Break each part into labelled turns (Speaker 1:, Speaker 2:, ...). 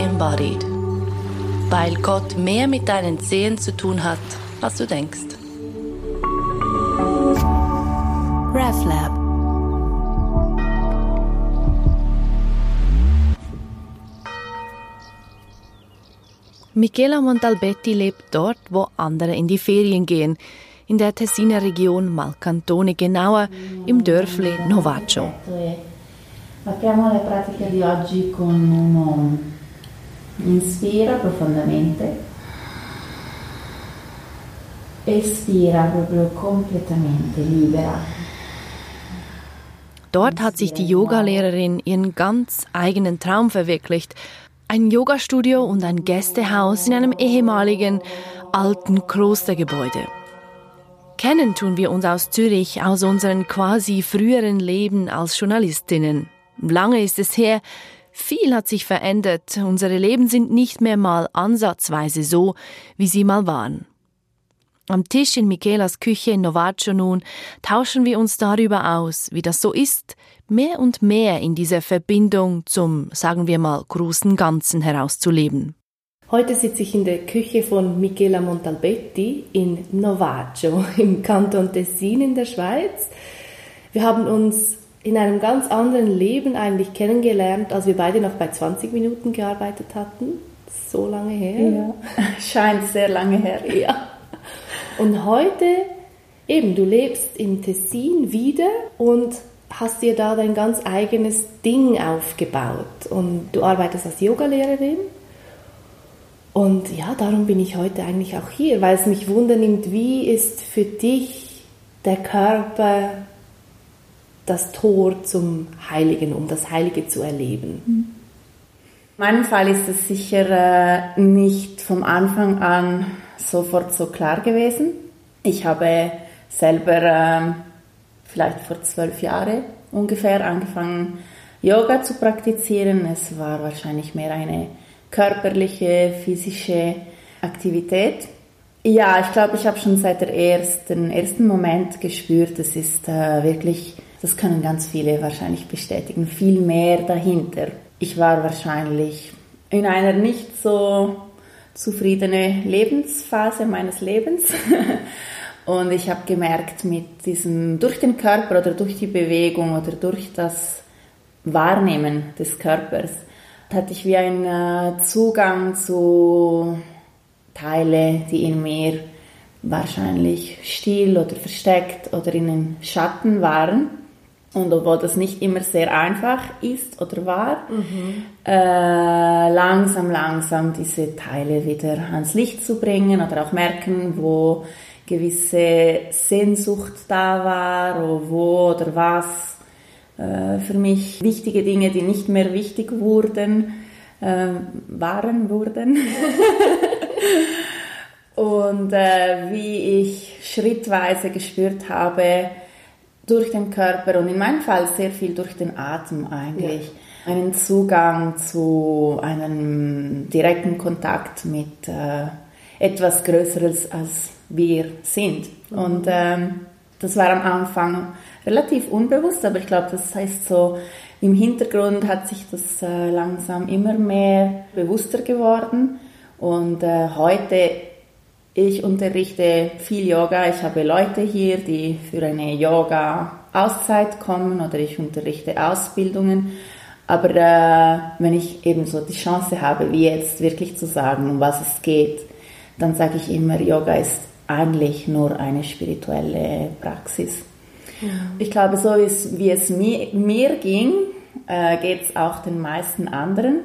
Speaker 1: embodied. Weil Gott mehr mit deinen Zehen zu tun hat, als du denkst. RefLab
Speaker 2: Michela Montalbetti lebt dort, wo andere in die Ferien gehen, in der Tessiner Region Malcantone, genauer im Dörfli Novaccio.
Speaker 3: Apriamo la pratica di oggi con un om. Inspira profondamente. Espira proprio completamente, libera.
Speaker 2: Dort hat sich die Yogalehrerin ihren ganz eigenen Traum verwirklicht – ein Yogastudio und ein Gästehaus in einem ehemaligen alten Klostergebäude. Kennen tun wir uns aus Zürich, aus unseren quasi früheren Leben als Journalistinnen. Lange ist es her, viel hat sich verändert, unsere Leben sind nicht mehr mal ansatzweise so, wie sie mal waren. Am Tisch in Michelas Küche in Novaccio nun tauschen wir uns darüber aus, wie das so ist, mehr und mehr in dieser Verbindung zum, sagen wir mal, großen Ganzen herauszuleben.
Speaker 4: Heute sitze ich in der Küche von Michela Montalbetti in Novaccio im Kanton Tessin in der Schweiz. Wir haben uns in einem ganz anderen Leben eigentlich kennengelernt, als wir beide noch bei 20 Minuten gearbeitet hatten. So lange her.
Speaker 3: Ja, scheint sehr lange her.
Speaker 4: Ja. Und heute, eben, du lebst in Tessin wieder und hast dir da dein ganz eigenes Ding aufgebaut. Und du arbeitest als Yogalehrerin. Und ja, darum bin ich heute eigentlich auch hier, weil es mich wundernimmt, wie ist für dich der Körper das Tor zum Heiligen, um das Heilige zu erleben?
Speaker 3: In meinem Fall ist es sicher äh, nicht vom Anfang an sofort so klar gewesen. Ich habe selber ähm, vielleicht vor zwölf Jahren ungefähr angefangen, Yoga zu praktizieren. Es war wahrscheinlich mehr eine körperliche, physische Aktivität. Ja, ich glaube, ich habe schon seit der ersten, ersten Moment gespürt, es ist äh, wirklich, das können ganz viele wahrscheinlich bestätigen, viel mehr dahinter. Ich war wahrscheinlich in einer nicht so zufriedene Lebensphase meines Lebens. Und ich habe gemerkt, mit diesem, durch den Körper oder durch die Bewegung oder durch das Wahrnehmen des Körpers, hatte ich wie einen äh, Zugang zu Teile, die in mir wahrscheinlich still oder versteckt oder in den Schatten waren. Und obwohl das nicht immer sehr einfach ist oder war, mhm. äh, langsam, langsam diese Teile wieder ans Licht zu bringen oder auch merken, wo gewisse Sehnsucht da war oder wo oder was. Äh, für mich wichtige Dinge, die nicht mehr wichtig wurden, äh, waren, wurden. Und äh, wie ich schrittweise gespürt habe, durch den Körper und in meinem Fall sehr viel durch den Atem eigentlich. Ja. Einen Zugang zu einem direkten Kontakt mit äh, etwas Größeres als wir sind. Mhm. Und ähm, das war am Anfang relativ unbewusst, aber ich glaube, das heißt so, im Hintergrund hat sich das äh, langsam immer mehr bewusster geworden. Und äh, heute ich unterrichte viel Yoga. Ich habe Leute hier, die für eine Yoga-Auszeit kommen oder ich unterrichte Ausbildungen. Aber äh, wenn ich eben so die Chance habe, wie jetzt wirklich zu sagen, um was es geht, dann sage ich immer, Yoga ist eigentlich nur eine spirituelle Praxis. Ja. Ich glaube, so wie es mir, mir ging, äh, geht es auch den meisten anderen.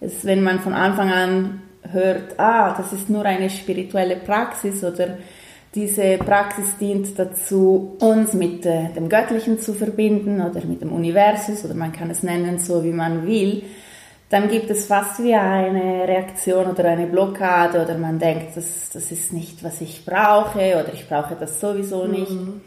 Speaker 3: Es, wenn man von Anfang an hört, ah, das ist nur eine spirituelle Praxis oder diese Praxis dient dazu, uns mit äh, dem Göttlichen zu verbinden oder mit dem Universum oder man kann es nennen so, wie man will, dann gibt es fast wie eine Reaktion oder eine Blockade oder man denkt, das, das ist nicht, was ich brauche oder ich brauche das sowieso nicht. Mhm.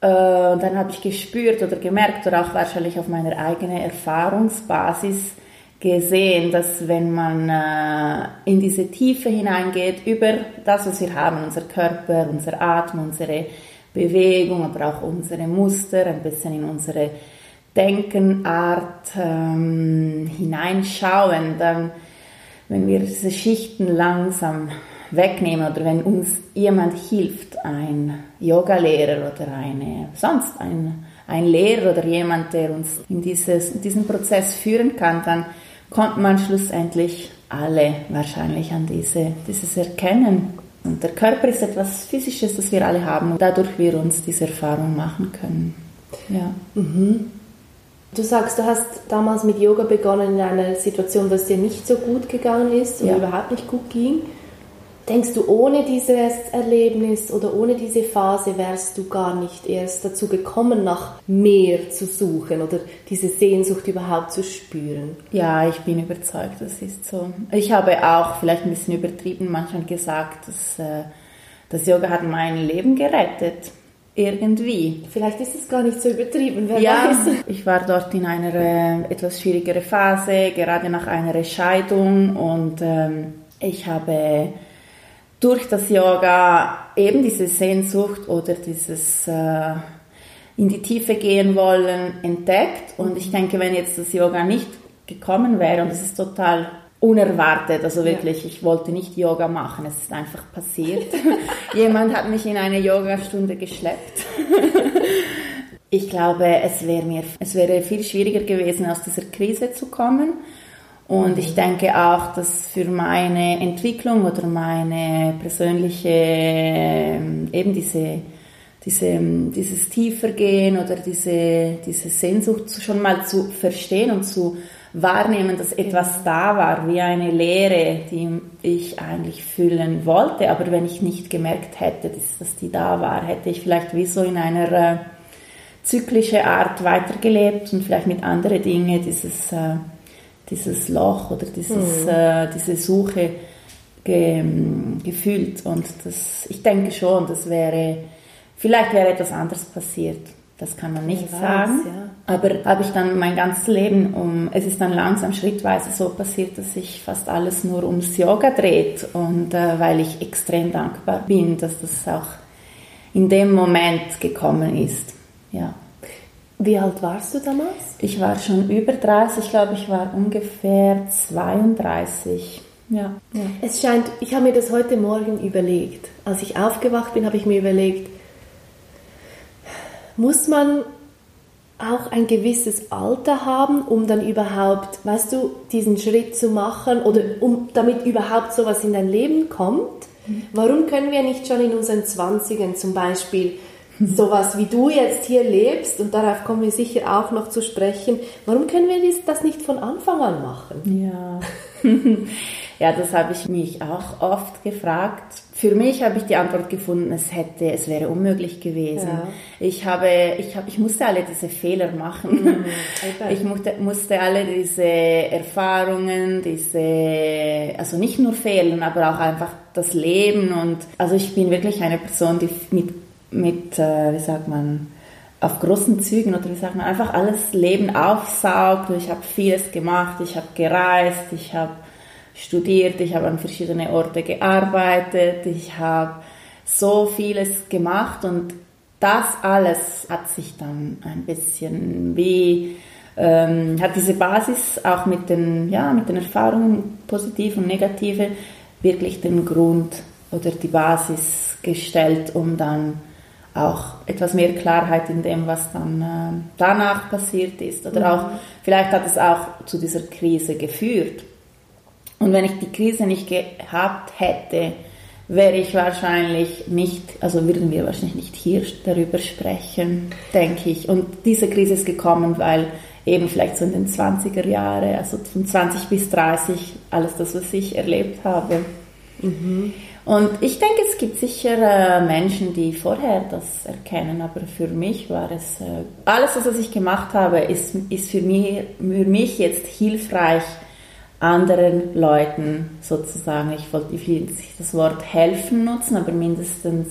Speaker 3: Äh, und dann habe ich gespürt oder gemerkt oder auch wahrscheinlich auf meiner eigenen Erfahrungsbasis, gesehen, dass wenn man äh, in diese Tiefe hineingeht, über das, was wir haben, unser Körper, unser Atem, unsere Bewegung, aber auch unsere Muster, ein bisschen in unsere Denkenart ähm, hineinschauen, dann, wenn wir diese Schichten langsam wegnehmen oder wenn uns jemand hilft, ein Yogalehrer oder eine, sonst ein, ein Lehrer oder jemand, der uns in, dieses, in diesen Prozess führen kann, dann kommt man schlussendlich alle wahrscheinlich an diese, dieses Erkennen. Und der Körper ist etwas Physisches, das wir alle haben und dadurch wir uns diese Erfahrung machen können. Ja.
Speaker 4: Mhm. Du sagst, du hast damals mit Yoga begonnen in einer Situation, es dir nicht so gut gegangen ist oder ja. überhaupt nicht gut ging. Denkst du, ohne dieses Erlebnis oder ohne diese Phase wärst du gar nicht erst dazu gekommen, nach mehr zu suchen oder diese Sehnsucht überhaupt zu spüren?
Speaker 3: Ja, ich bin überzeugt, das ist so. Ich habe auch vielleicht ein bisschen übertrieben manchmal gesagt, dass äh, das Yoga hat mein Leben gerettet. Irgendwie.
Speaker 4: Vielleicht ist es gar nicht so übertrieben, wer
Speaker 3: ja,
Speaker 4: weiß.
Speaker 3: Ich war dort in einer äh, etwas schwierigeren Phase, gerade nach einer Scheidung und ähm, ich habe durch das Yoga eben diese Sehnsucht oder dieses äh, in die Tiefe gehen wollen entdeckt. Und ich denke, wenn jetzt das Yoga nicht gekommen wäre, und es ist total unerwartet, also wirklich, ich wollte nicht Yoga machen, es ist einfach passiert. Jemand hat mich in eine Yogastunde geschleppt. ich glaube, es wäre mir, es wäre viel schwieriger gewesen, aus dieser Krise zu kommen. Und ich denke auch, dass für meine Entwicklung oder meine persönliche, ähm, eben diese, diese, ähm, dieses Tiefergehen oder diese, diese Sehnsucht schon mal zu verstehen und zu wahrnehmen, dass etwas da war, wie eine Leere, die ich eigentlich fühlen wollte, aber wenn ich nicht gemerkt hätte, dass, dass die da war, hätte ich vielleicht wie so in einer äh, zyklischen Art weitergelebt und vielleicht mit anderen Dingen dieses äh, dieses Loch oder dieses, mhm. äh, diese Suche ge, gefühlt. Und das, ich denke schon, das wäre, vielleicht wäre etwas anderes passiert. Das kann man nicht weiß, sagen. Ja. Aber habe ich dann mein ganzes Leben um, es ist dann langsam schrittweise so passiert, dass sich fast alles nur ums Yoga dreht. Und äh, weil ich extrem dankbar bin, dass das auch in dem Moment gekommen ist. Ja.
Speaker 4: Wie alt warst du damals?
Speaker 3: Ich war schon über 30, ich glaube, ich war ungefähr 32. Ja.
Speaker 4: ja. Es scheint, ich habe mir das heute Morgen überlegt. Als ich aufgewacht bin, habe ich mir überlegt, muss man auch ein gewisses Alter haben, um dann überhaupt, weißt du, diesen Schritt zu machen oder um, damit überhaupt sowas in dein Leben kommt? Mhm. Warum können wir nicht schon in unseren Zwanzigern zum Beispiel sowas wie du jetzt hier lebst, und darauf kommen wir sicher auch noch zu sprechen, warum können wir das nicht von Anfang an machen?
Speaker 3: Ja, ja das habe ich mich auch oft gefragt. Für mich habe ich die Antwort gefunden, es hätte, es wäre unmöglich gewesen. Ja. Ich habe, ich habe, ich musste alle diese Fehler machen. Mhm, ich musste, musste alle diese Erfahrungen, diese, also nicht nur Fehlen, aber auch einfach das Leben und, also ich bin wirklich eine Person, die mit mit, äh, wie sagt man, auf großen Zügen oder wie sagt man, einfach alles Leben aufsaugt. Ich habe vieles gemacht, ich habe gereist, ich habe studiert, ich habe an verschiedene Orte gearbeitet, ich habe so vieles gemacht. Und das alles hat sich dann ein bisschen wie ähm, hat diese Basis auch mit den ja mit den Erfahrungen positiv und negative wirklich den Grund oder die Basis gestellt, um dann auch etwas mehr Klarheit in dem, was dann äh, danach passiert ist. Oder mhm. auch, vielleicht hat es auch zu dieser Krise geführt. Und wenn ich die Krise nicht gehabt hätte, wäre ich wahrscheinlich nicht, also würden wir wahrscheinlich nicht hier darüber sprechen, denke ich. Und diese Krise ist gekommen, weil eben vielleicht so in den 20er Jahren, also von 20 bis 30, alles das, was ich erlebt habe. Mhm. Und ich denke, es gibt sicher äh, Menschen, die vorher das erkennen, aber für mich war es, äh, alles, was ich gemacht habe, ist, ist für, mich, für mich jetzt hilfreich, anderen Leuten sozusagen, ich wollte ich das Wort helfen nutzen, aber mindestens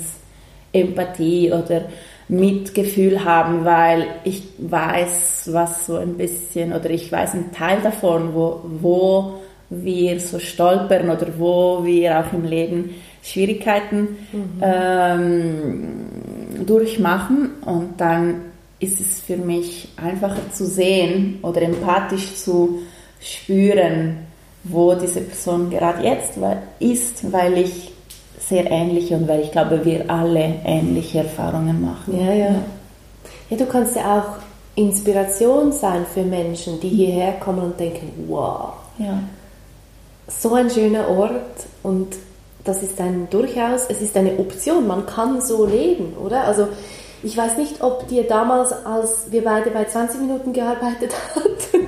Speaker 3: Empathie oder Mitgefühl haben, weil ich weiß, was so ein bisschen, oder ich weiß einen Teil davon, wo, wo wir so stolpern oder wo wir auch im Leben Schwierigkeiten mhm. ähm, durchmachen und dann ist es für mich einfacher zu sehen oder empathisch zu spüren, wo diese Person gerade jetzt ist, weil ich sehr ähnliche und weil ich glaube, wir alle ähnliche Erfahrungen machen.
Speaker 4: Ja, ja. Ja, du kannst ja auch Inspiration sein für Menschen, die hierher kommen und denken, wow,
Speaker 3: ja.
Speaker 4: so ein schöner Ort und das ist ein durchaus, es ist eine Option, man kann so leben, oder? Also ich weiß nicht, ob dir damals, als wir beide bei 20 Minuten gearbeitet hatten,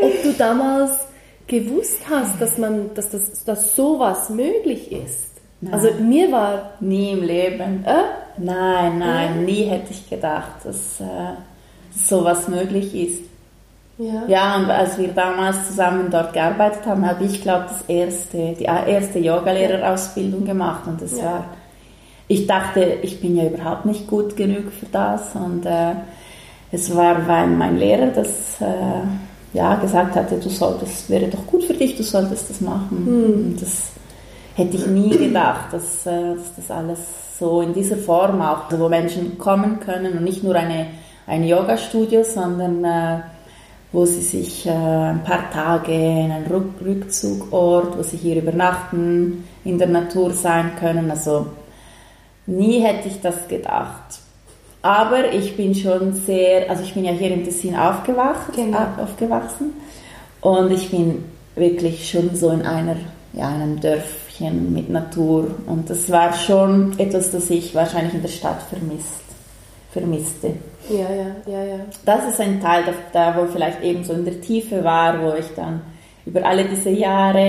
Speaker 4: ob du damals gewusst hast, dass man, dass das, dass sowas möglich ist. Nein. Also mir war
Speaker 3: nie im Leben. Äh? Nein, nein, nie hätte ich gedacht, dass äh, sowas möglich ist. Ja. ja, und als wir damals zusammen dort gearbeitet haben, habe ich, glaube das erste, die erste Yogalehrerausbildung gemacht und das ja. war, ich dachte, ich bin ja überhaupt nicht gut genug für das und äh, es war, weil mein Lehrer das äh, ja, gesagt hatte, du solltest, wäre doch gut für dich, du solltest das machen. Mhm. Das hätte ich nie gedacht, dass, äh, dass, das alles so in dieser Form auch, wo Menschen kommen können und nicht nur eine, ein Yoga-Studio, sondern äh, wo sie sich äh, ein paar Tage in einen Rückzugort, wo sie hier übernachten, in der Natur sein können. Also nie hätte ich das gedacht. Aber ich bin schon sehr, also ich bin ja hier im Tessin aufgewacht, genau. aufgewachsen und ich bin wirklich schon so in einer, ja, einem Dörfchen mit Natur und das war schon etwas, das ich wahrscheinlich in der Stadt vermisst, vermisste.
Speaker 4: Ja, ja, ja, ja.
Speaker 3: Das ist ein Teil, da, wo vielleicht eben so in der Tiefe war, wo ich dann über alle diese Jahre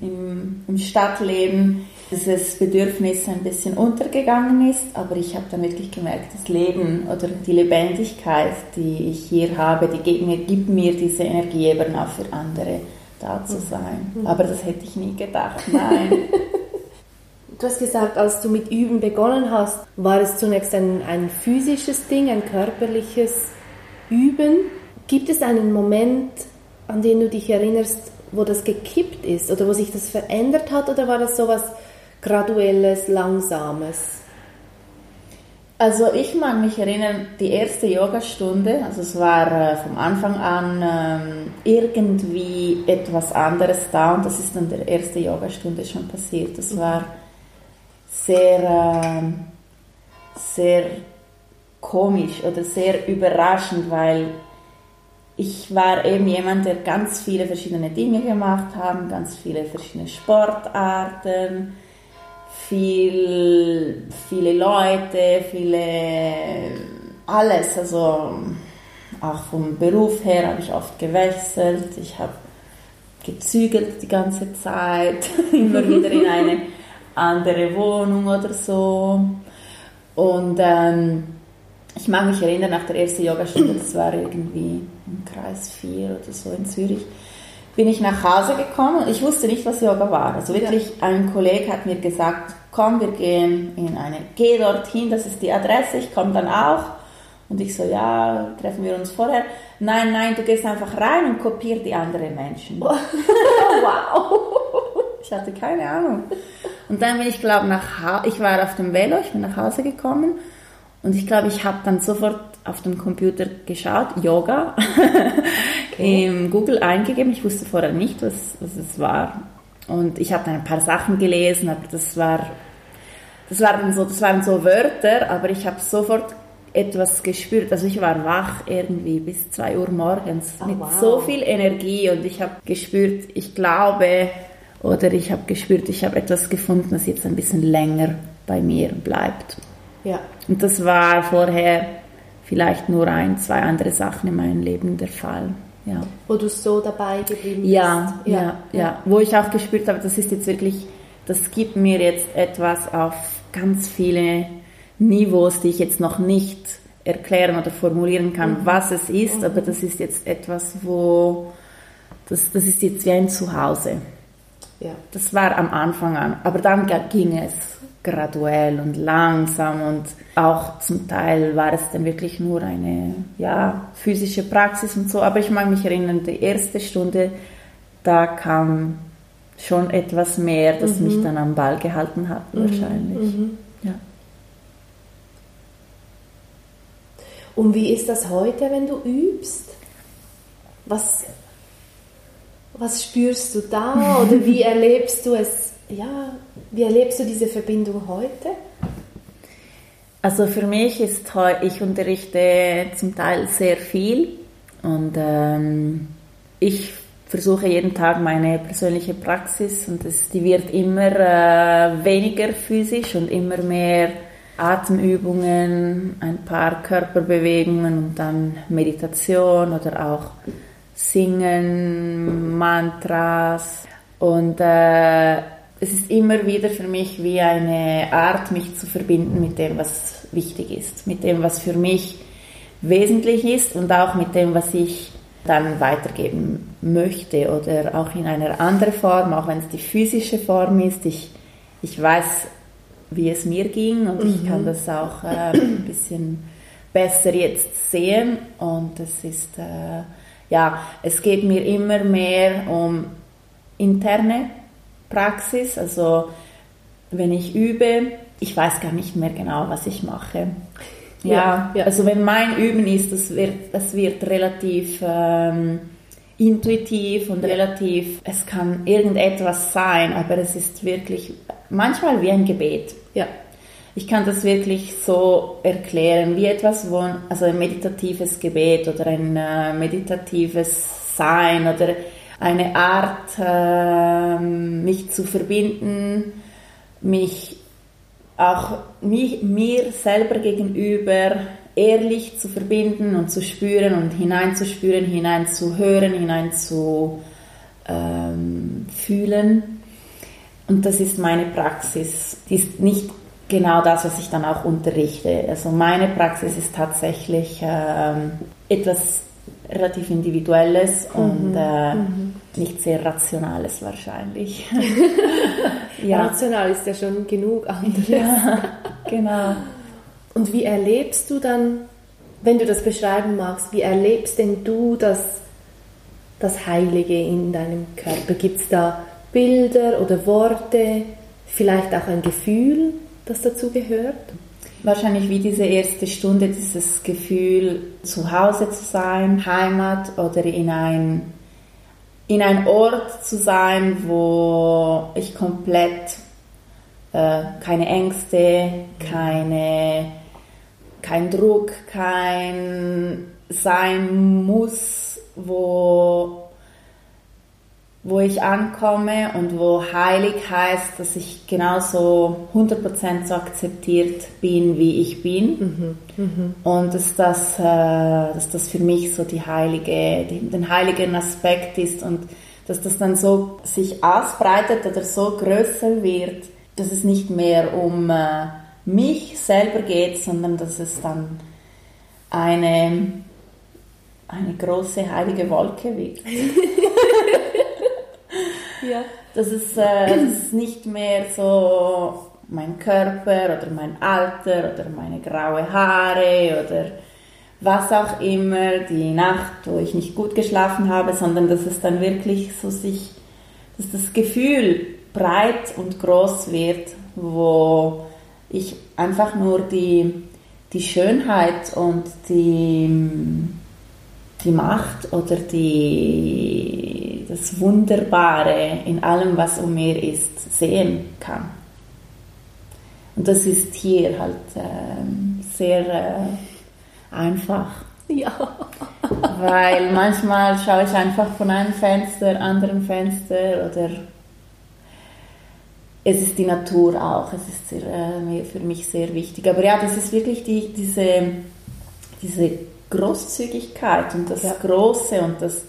Speaker 3: im, im Stadtleben dieses Bedürfnis ein bisschen untergegangen ist, aber ich habe dann wirklich gemerkt, das Leben oder die Lebendigkeit, die ich hier habe, die gibt mir, gibt mir diese Energie eben auch für andere da zu sein. Mhm. Aber das hätte ich nie gedacht, nein.
Speaker 4: Du hast gesagt, als du mit Üben begonnen hast, war es zunächst ein, ein physisches Ding, ein körperliches Üben. Gibt es einen Moment, an den du dich erinnerst, wo das gekippt ist oder wo sich das verändert hat oder war das so etwas Graduelles, Langsames?
Speaker 3: Also ich mag mich erinnern, die erste Yogastunde, also es war äh, vom Anfang an ähm, irgendwie etwas anderes da und das ist dann der erste Yogastunde schon passiert. Das war sehr, äh, sehr komisch oder sehr überraschend, weil ich war eben jemand, der ganz viele verschiedene Dinge gemacht hat, ganz viele verschiedene Sportarten, viel, viele Leute, viele, alles, also auch vom Beruf her habe ich oft gewechselt, ich habe gezügelt die ganze Zeit, immer wieder in eine andere Wohnung oder so. Und ähm, ich mag mich erinnern, nach der ersten Yogastunde, das war irgendwie im Kreis 4 oder so in Zürich, bin ich nach Hause gekommen und ich wusste nicht, was Yoga war. Also wirklich, ein Kollege hat mir gesagt, komm, wir gehen in eine, geh dorthin, das ist die Adresse, ich komme dann auch. Und ich so, ja, treffen wir uns vorher. Nein, nein, du gehst einfach rein und kopier die anderen Menschen. wow. Ich hatte keine Ahnung. Und dann bin ich, glaube nach Hause, ich war auf dem Velo, ich bin nach Hause gekommen und ich glaube, ich habe dann sofort auf dem Computer geschaut, Yoga, okay. im Google eingegeben. Ich wusste vorher nicht, was, was es war. Und ich habe dann ein paar Sachen gelesen, aber das war, das waren so, das waren so Wörter, aber ich habe sofort etwas gespürt. Also ich war wach irgendwie bis 2 Uhr morgens oh, mit wow. so viel Energie und ich habe gespürt, ich glaube, oder ich habe gespürt, ich habe etwas gefunden, das jetzt ein bisschen länger bei mir bleibt.
Speaker 4: Ja.
Speaker 3: Und das war vorher vielleicht nur ein, zwei andere Sachen in meinem Leben der Fall. Ja.
Speaker 4: Wo du so dabei geblieben
Speaker 3: bist. Ja, ja, ja, ja. Wo ich auch gespürt habe, das ist jetzt wirklich, das gibt mir jetzt etwas auf ganz viele Niveaus, die ich jetzt noch nicht erklären oder formulieren kann, mhm. was es ist, mhm. aber das ist jetzt etwas, wo, das, das ist jetzt wie ein Zuhause. Ja. Das war am Anfang an. Aber dann ging es graduell und langsam und auch zum Teil war es dann wirklich nur eine ja, physische Praxis und so. Aber ich mag mich erinnern, die erste Stunde, da kam schon etwas mehr, das mhm. mich dann am Ball gehalten hat, mhm. wahrscheinlich. Mhm. Ja.
Speaker 4: Und wie ist das heute, wenn du übst? Was, was spürst du da oder wie erlebst du es? Ja, wie erlebst du diese Verbindung heute?
Speaker 3: Also für mich ist ich unterrichte zum Teil sehr viel und ähm, ich versuche jeden Tag meine persönliche Praxis und das, die wird immer äh, weniger physisch und immer mehr Atemübungen, ein paar Körperbewegungen und dann Meditation oder auch Singen, Mantras und äh, es ist immer wieder für mich wie eine Art, mich zu verbinden mit dem, was wichtig ist, mit dem, was für mich wesentlich ist und auch mit dem, was ich dann weitergeben möchte oder auch in einer anderen Form, auch wenn es die physische Form ist. Ich, ich weiß, wie es mir ging und mhm. ich kann das auch äh, ein bisschen besser jetzt sehen und es ist, äh, ja, es geht mir immer mehr um interne Praxis, also wenn ich übe, ich weiß gar nicht mehr genau, was ich mache. Ja, ja. also wenn mein Üben ist, das wird, das wird relativ ähm, intuitiv und ja. relativ, es kann irgendetwas sein, aber es ist wirklich manchmal wie ein Gebet.
Speaker 4: Ja.
Speaker 3: Ich kann das wirklich so erklären, wie etwas, wo, also ein meditatives Gebet oder ein äh, meditatives Sein oder eine Art, äh, mich zu verbinden, mich auch mich, mir selber gegenüber ehrlich zu verbinden und zu spüren und hineinzuspüren, hineinzuhören, hineinzufühlen. Ähm, und das ist meine Praxis. Die ist nicht genau das, was ich dann auch unterrichte. Also meine Praxis ist tatsächlich ähm, etwas relativ Individuelles mhm. und äh, mhm. nicht sehr Rationales wahrscheinlich.
Speaker 4: ja. Rational ist ja schon genug anderes.
Speaker 3: Ja, genau.
Speaker 4: Und wie erlebst du dann, wenn du das beschreiben magst, wie erlebst denn du das, das Heilige in deinem Körper? Gibt es da Bilder oder Worte, vielleicht auch ein Gefühl, das dazu gehört?
Speaker 3: Wahrscheinlich wie diese erste Stunde, dieses Gefühl, zu Hause zu sein, Heimat oder in ein, in ein Ort zu sein, wo ich komplett äh, keine Ängste, keine, kein Druck, kein Sein muss, wo wo ich ankomme und wo heilig heißt, dass ich genauso 100% so akzeptiert bin, wie ich bin. Mhm. Mhm. Und dass das, äh, dass das für mich so die heilige, die, den heiligen Aspekt ist und dass das dann so sich ausbreitet oder so größer wird, dass es nicht mehr um äh, mich selber geht, sondern dass es dann eine, eine große heilige Wolke wird. Ja. Das ist, äh, das ist nicht mehr so mein Körper oder mein Alter oder meine graue Haare oder was auch immer, die Nacht, wo ich nicht gut geschlafen habe, sondern dass es dann wirklich so sich, dass das Gefühl breit und groß wird, wo ich einfach nur die, die Schönheit und die, die Macht oder die, das Wunderbare in allem, was um mir ist, sehen kann. Und das ist hier halt äh, sehr äh, einfach.
Speaker 4: Ja.
Speaker 3: Weil manchmal schaue ich einfach von einem Fenster, anderen Fenster oder es ist die Natur auch, es ist sehr, äh, für mich sehr wichtig. Aber ja, das ist wirklich die, diese, diese Großzügigkeit und das ja. Große und das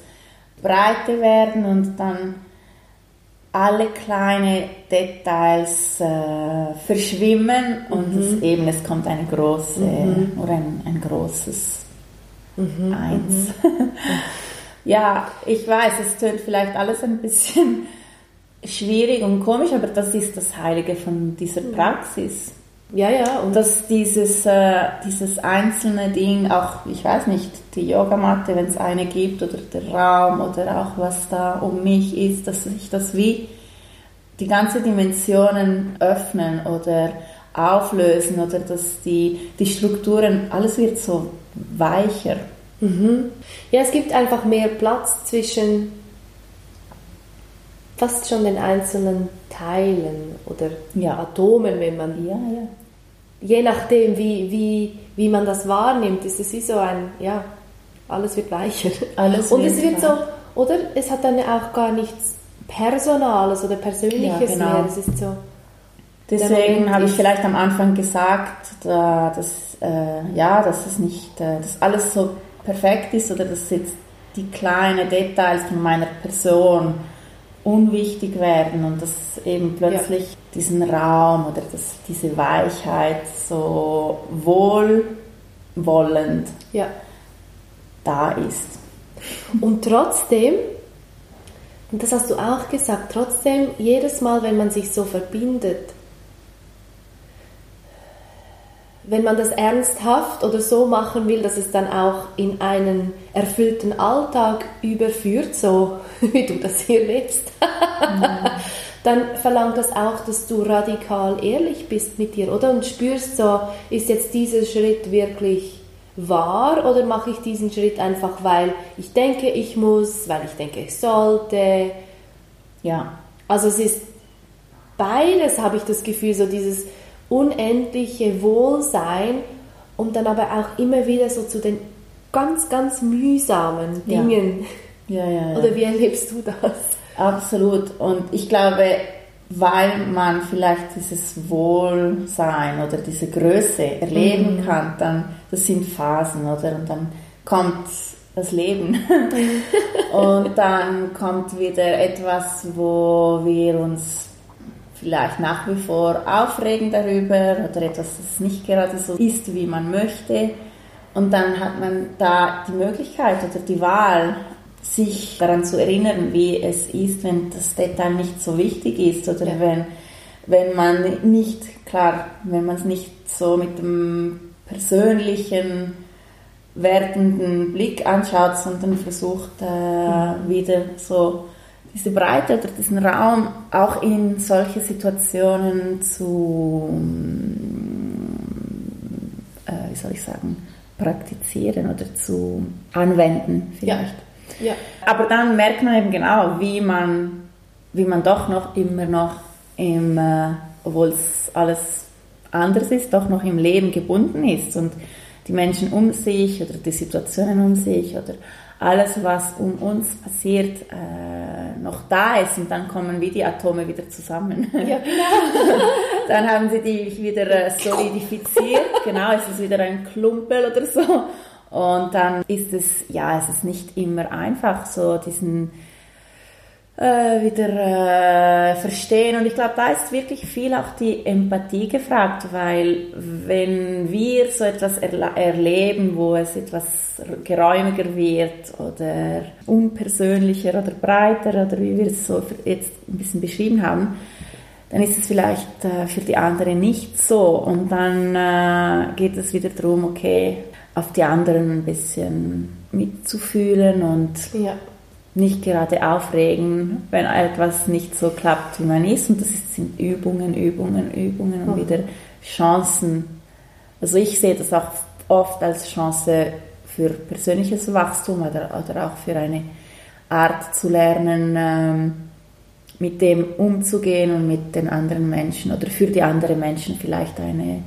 Speaker 3: Breite werden und dann alle kleine Details äh, verschwimmen und mhm. es eben es kommt eine große mhm. oder ein, ein großes mhm. Eins. Mhm. ja, ich weiß, es tönt vielleicht alles ein bisschen schwierig und komisch, aber das ist das Heilige von dieser Praxis.
Speaker 4: Ja, ja.
Speaker 3: Und dass dieses, äh, dieses einzelne Ding, auch, ich weiß nicht, die Yogamatte, wenn es eine gibt, oder der Raum, oder auch was da um mich ist, dass sich das wie die ganze Dimensionen öffnen oder auflösen oder dass die, die Strukturen, alles wird so weicher.
Speaker 4: Mhm. Ja, es gibt einfach mehr Platz zwischen fast schon den einzelnen Teilen oder
Speaker 3: Ja.
Speaker 4: Atomen, wenn man
Speaker 3: Ja, ja.
Speaker 4: je nachdem, wie, wie, wie man das wahrnimmt, ist es wie so ein, ja, alles wird weicher.
Speaker 3: Alles
Speaker 4: Und
Speaker 3: wird
Speaker 4: es wird so,
Speaker 3: weicher.
Speaker 4: oder? Es hat dann ja auch gar nichts Personales oder Persönliches
Speaker 3: Ja, genau.
Speaker 4: mehr. Es ist so,
Speaker 3: Deswegen habe ich vielleicht am Anfang gesagt, da- dass, äh, ja, dass es nicht, äh, dass alles so perfekt ist oder dass jetzt die kleinen Details von meiner Person unwichtig werden und dass eben plötzlich diesen Raum oder dass diese Weichheit so wohlwollend
Speaker 4: ja.
Speaker 3: da ist.
Speaker 4: Und trotzdem, und das hast du auch gesagt, trotzdem, jedes Mal, wenn man sich so verbindet, wenn man das ernsthaft oder so machen will, dass es dann auch in einen erfüllten Alltag überführt, so wie du das hier lebst, dann verlangt das auch, dass du radikal ehrlich bist mit dir, oder? Und spürst so, ist jetzt dieser Schritt wirklich wahr oder mache ich diesen Schritt einfach, weil ich denke, ich muss, weil ich denke, ich sollte.
Speaker 3: Ja,
Speaker 4: Also es ist beides, habe ich das Gefühl, so dieses unendliche Wohlsein und dann aber auch immer wieder so zu den ganz, ganz mühsamen. Dingen.
Speaker 3: ja, ja. ja.
Speaker 4: Oder wie erlebst du das?
Speaker 3: Absolut. Und ich glaube, weil man vielleicht dieses Wohlsein oder diese Größe erleben kann, dann, das sind Phasen, oder? Und dann kommt das Leben. Und dann kommt wieder etwas, wo wir uns vielleicht nach wie vor aufregen darüber oder etwas, das nicht gerade so ist, wie man möchte. Und dann hat man da die Möglichkeit oder die Wahl, sich daran zu erinnern, wie es ist, wenn das Detail nicht so wichtig ist oder wenn, wenn man nicht, klar, wenn man es nicht so mit dem persönlichen, wertenden Blick anschaut, sondern versucht äh, wieder so diese Breite oder diesen Raum auch in solche Situationen zu, äh, wie soll ich sagen, praktizieren oder zu anwenden vielleicht.
Speaker 4: Ja.
Speaker 3: Aber dann merkt man eben genau, wie man, wie man doch noch immer noch im, äh, obwohl es alles anders ist, doch noch im Leben gebunden ist und die Menschen um sich oder die Situationen um sich oder alles, was um uns passiert, äh, noch da ist und dann kommen wie die Atome wieder zusammen.
Speaker 4: Ja, genau.
Speaker 3: Dann haben sie die wieder äh, solidifiziert, genau, es ist wieder ein Klumpel oder so. Und dann ist es, ja, es ist nicht immer einfach, so diesen äh, wieder äh, verstehen. Und ich glaube, da ist wirklich viel auch die Empathie gefragt, weil wenn wir so etwas erleben, wo es etwas geräumiger wird oder unpersönlicher oder breiter oder wie wir es so jetzt ein bisschen beschrieben haben, dann ist es vielleicht äh, für die anderen nicht so. Und dann äh, geht es wieder darum, okay, auf die anderen ein bisschen mitzufühlen und
Speaker 4: ja.
Speaker 3: Nicht gerade aufregen, wenn etwas nicht so klappt, wie man ist. Und das sind Übungen, Übungen, Übungen und
Speaker 4: Mhm.
Speaker 3: wieder Chancen. Also ich sehe das auch oft als Chance für persönliches Wachstum oder, oder auch für eine Art zu lernen, ähm, mit dem umzugehen und mit den anderen Menschen oder für die anderen Menschen vielleicht eine,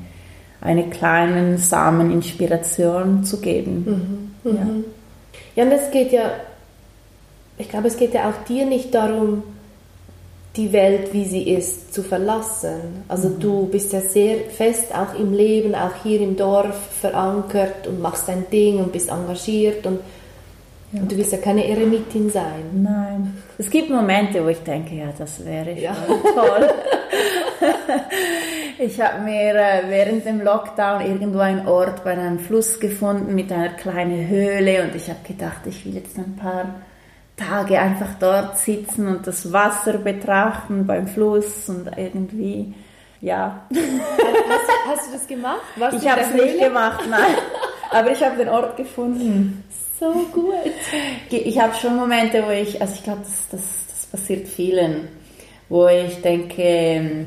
Speaker 3: eine kleinen Samen Inspiration zu geben. Ja.
Speaker 4: Ja, und es geht ja, ich glaube, es geht ja auch dir nicht darum, die Welt, wie sie ist, zu verlassen. Also du bist ja sehr fest auch im Leben, auch hier im Dorf verankert und machst dein Ding und bist engagiert und, und du willst ja keine Eremitin sein.
Speaker 3: Nein. Es gibt Momente, wo ich denke, ja, das wäre
Speaker 4: Ja.
Speaker 3: toll. ich habe mir äh, während dem Lockdown irgendwo einen Ort bei einem Fluss gefunden mit einer kleinen Höhle und ich habe gedacht, ich will jetzt ein paar Tage einfach dort sitzen und das Wasser betrachten beim Fluss und irgendwie, ja.
Speaker 4: Hast, hast du das gemacht? Warst
Speaker 3: Ich habe es nicht gemacht, nein. Aber ich habe den Ort gefunden.
Speaker 4: So gut.
Speaker 3: Ich habe schon Momente, wo ich, also ich glaube, das, das, das passiert vielen, wo ich denke, ähm,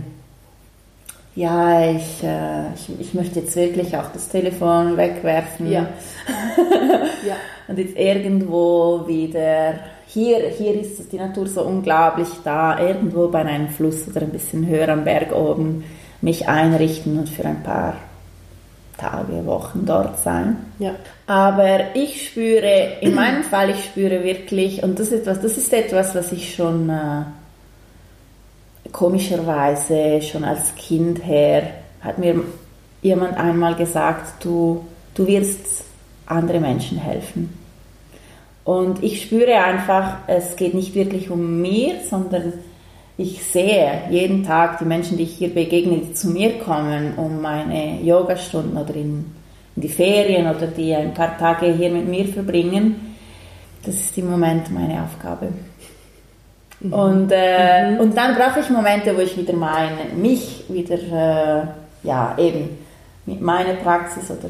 Speaker 3: ja, ich, äh, ich, ich möchte jetzt wirklich auch das Telefon wegwerfen.
Speaker 4: Ja. ja.
Speaker 3: Und jetzt irgendwo wieder, hier, hier ist die Natur so unglaublich da, irgendwo bei einem Fluss oder ein bisschen höher am Berg oben mich einrichten und für ein paar Tage, Wochen dort sein.
Speaker 4: Ja.
Speaker 3: Aber ich spüre, in meinem Fall, ich spüre wirklich, und das ist etwas, das ist etwas, was ich schon äh, komischerweise schon als Kind her, hat mir jemand einmal gesagt, du, du wirst andere Menschen helfen. Und ich spüre einfach, es geht nicht wirklich um mir, sondern ich sehe jeden Tag die Menschen, die ich hier begegne, die zu mir kommen, um meine Yogastunden oder in, in die Ferien oder die ein paar Tage hier mit mir verbringen. Das ist im Moment meine Aufgabe. Mhm. Und, äh, mhm. und dann brauche ich Momente, wo ich wieder meine, mich wieder, äh, ja, eben mit meiner Praxis oder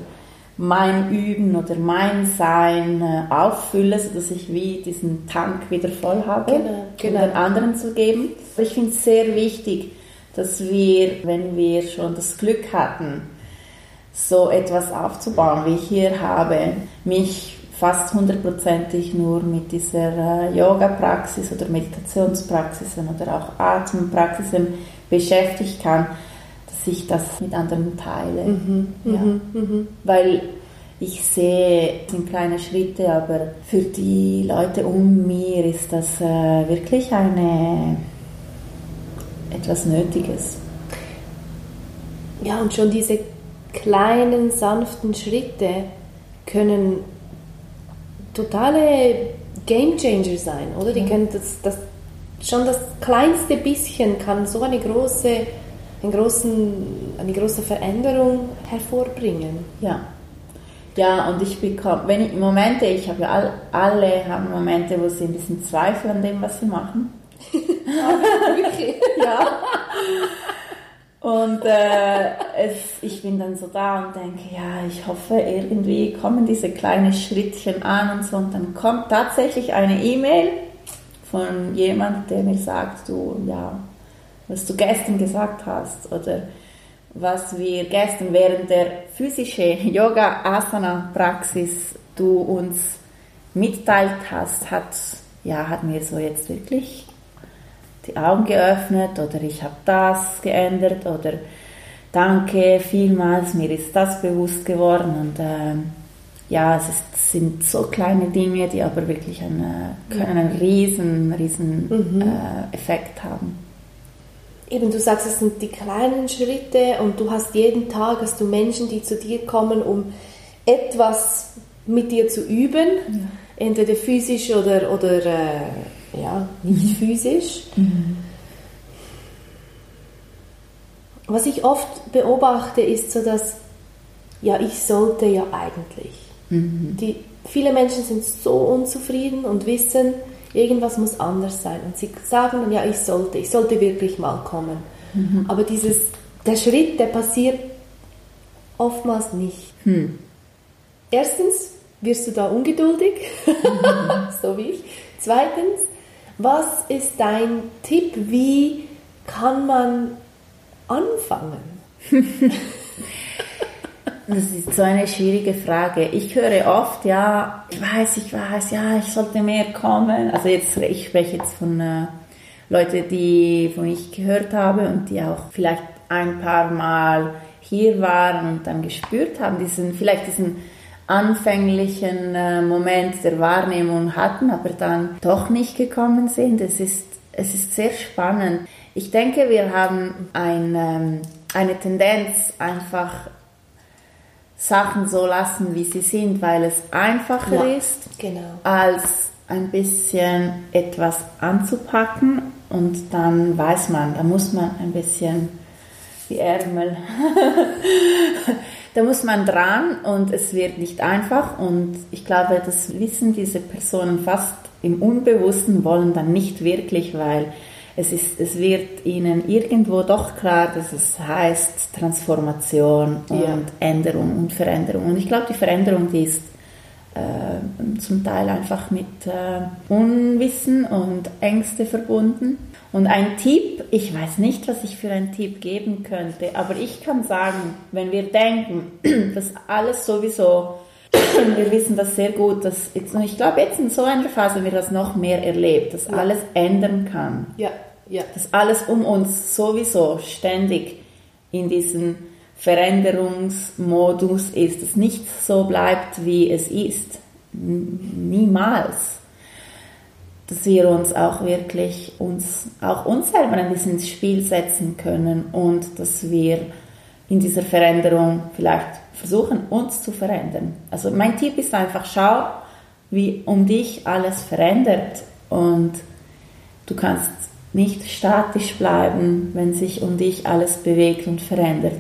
Speaker 3: mein Üben oder mein Sein äh, auffülle, sodass ich wie diesen Tank wieder voll habe, genau, genau. um den anderen zu geben. Ich finde es sehr wichtig, dass wir, wenn wir schon das Glück hatten, so etwas aufzubauen, wie ich hier habe, mich fast hundertprozentig nur mit dieser äh, Yoga-Praxis oder Meditationspraxisen oder auch Atempraxisen beschäftigt kann, dass ich das mit anderen teile. Mhm, ja. Mhm, mhm. Weil ich sehe, es sind kleine Schritte, aber für die Leute um mir ist das äh, wirklich eine, etwas Nötiges.
Speaker 4: Ja, und schon diese kleinen, sanften Schritte können totale Game Changer sein, oder? Die können das, das, schon das kleinste bisschen kann so eine große einen großen, eine große Veränderung hervorbringen.
Speaker 3: Ja. Ja, und ich bekomme, wenn ich Momente, ich habe all, alle haben Momente, wo sie ein bisschen zweifeln an dem, was sie machen.
Speaker 4: Wirklich?
Speaker 3: ja. Und äh, es, ich bin dann so da und denke, ja, ich hoffe, irgendwie kommen diese kleinen Schrittchen an und so. Und dann kommt tatsächlich eine E-Mail von jemand, der mir sagt, du, ja, was du gestern gesagt hast oder was wir gestern während der physischen Yoga-Asana-Praxis du uns mitteilt hast, hat, ja, hat mir so jetzt wirklich die Augen geöffnet oder ich habe das geändert oder danke vielmals, mir ist das bewusst geworden und äh, ja, es ist, sind so kleine Dinge, die aber wirklich einen, können einen riesen, riesen mhm. äh, Effekt haben
Speaker 4: eben du sagst, es sind die kleinen Schritte und du hast jeden Tag hast du Menschen, die zu dir kommen, um etwas mit dir zu üben, ja. entweder physisch oder, oder äh, ja, nicht mhm. physisch. Mhm. Was ich oft beobachte, ist so, dass ja, ich sollte ja eigentlich. Mhm. Die, viele Menschen sind so unzufrieden und wissen, irgendwas muss anders sein. Und sie sagen dann, ja, ich sollte, ich sollte wirklich mal kommen. Mhm. Aber dieses, der Schritt, der passiert oftmals nicht. Mhm. Erstens wirst du da ungeduldig, mhm. so wie ich. Zweitens, was ist dein Tipp, wie kann man anfangen?
Speaker 3: Das ist so eine schwierige Frage. Ich höre oft, ja, ich weiß, ich weiß, ja, ich sollte mehr kommen. Also jetzt, ich spreche jetzt von äh, Leuten, die, von ich gehört habe und die auch vielleicht ein paar Mal hier waren und dann gespürt haben, diesen, vielleicht diesen anfänglichen äh, Moment der Wahrnehmung hatten, aber dann doch nicht gekommen sind. Es ist, es ist sehr spannend. Ich denke, wir haben ein, ähm, eine Tendenz, einfach Sachen so lassen, wie sie sind, weil es einfacher ja, ist,
Speaker 4: genau.
Speaker 3: als ein bisschen etwas anzupacken und dann weiß man, da muss man ein bisschen die Ärmel, da muss man dran und es wird nicht einfach und ich glaube, das wissen diese Personen fast im Unbewussten, wollen dann nicht wirklich, weil es, ist, es wird ihnen irgendwo doch klar, dass es heißt Transformation und ja. Änderung und Veränderung. Und ich glaube, die Veränderung, die ist äh, zum Teil einfach mit äh, Unwissen und Ängste verbunden. Und ein Tipp, ich weiß nicht, was ich für einen Tipp geben könnte, aber ich kann sagen, wenn wir denken, dass alles sowieso, wir wissen das sehr gut, dass jetzt, und ich glaube jetzt in so einer Phase haben wir das noch mehr erlebt, dass alles ändern kann.
Speaker 4: Ja, ja.
Speaker 3: Dass alles um uns sowieso ständig in diesem Veränderungsmodus ist, dass nichts so bleibt, wie es ist. Niemals dass wir uns auch wirklich uns, auch uns selber ein bisschen ins Spiel setzen können und dass wir in dieser Veränderung vielleicht versuchen, uns zu verändern. Also mein Tipp ist einfach, schau, wie um dich alles verändert und du kannst nicht statisch bleiben, wenn sich um dich alles bewegt und verändert.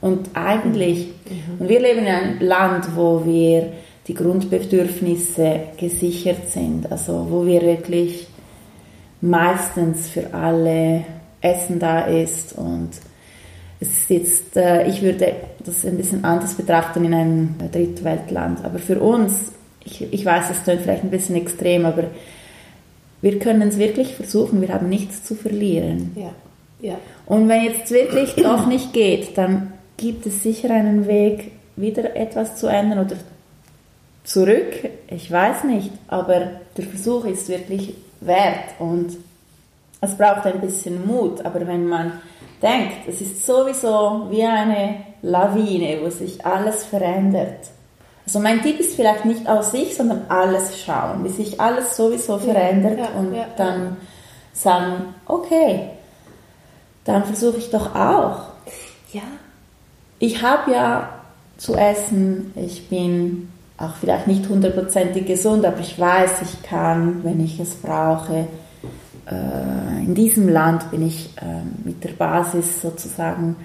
Speaker 3: Und eigentlich, mhm. und wir leben in einem Land, wo wir die Grundbedürfnisse gesichert sind, also wo wir wirklich meistens für alle Essen da ist und es ist jetzt, äh, ich würde das ein bisschen anders betrachten in einem Drittweltland, aber für uns, ich, ich weiß, es klingt vielleicht ein bisschen extrem, aber wir können es wirklich versuchen, wir haben nichts zu verlieren.
Speaker 4: Ja. Ja.
Speaker 3: Und wenn jetzt wirklich doch nicht geht, dann gibt es sicher einen Weg, wieder etwas zu ändern oder zurück. Ich weiß nicht, aber der Versuch ist wirklich wert und es braucht ein bisschen Mut. Aber wenn man denkt, es ist sowieso wie eine Lawine, wo sich alles verändert. Also mein Tipp ist vielleicht nicht aus sich, sondern alles schauen, wie sich alles sowieso verändert
Speaker 4: ja,
Speaker 3: und
Speaker 4: ja,
Speaker 3: dann sagen, okay, dann versuche ich doch auch.
Speaker 4: Ja.
Speaker 3: Ich habe ja zu essen, ich bin auch vielleicht nicht hundertprozentig gesund, aber ich weiß, ich kann, wenn ich es brauche, äh, in diesem Land bin ich äh, mit der Basis sozusagen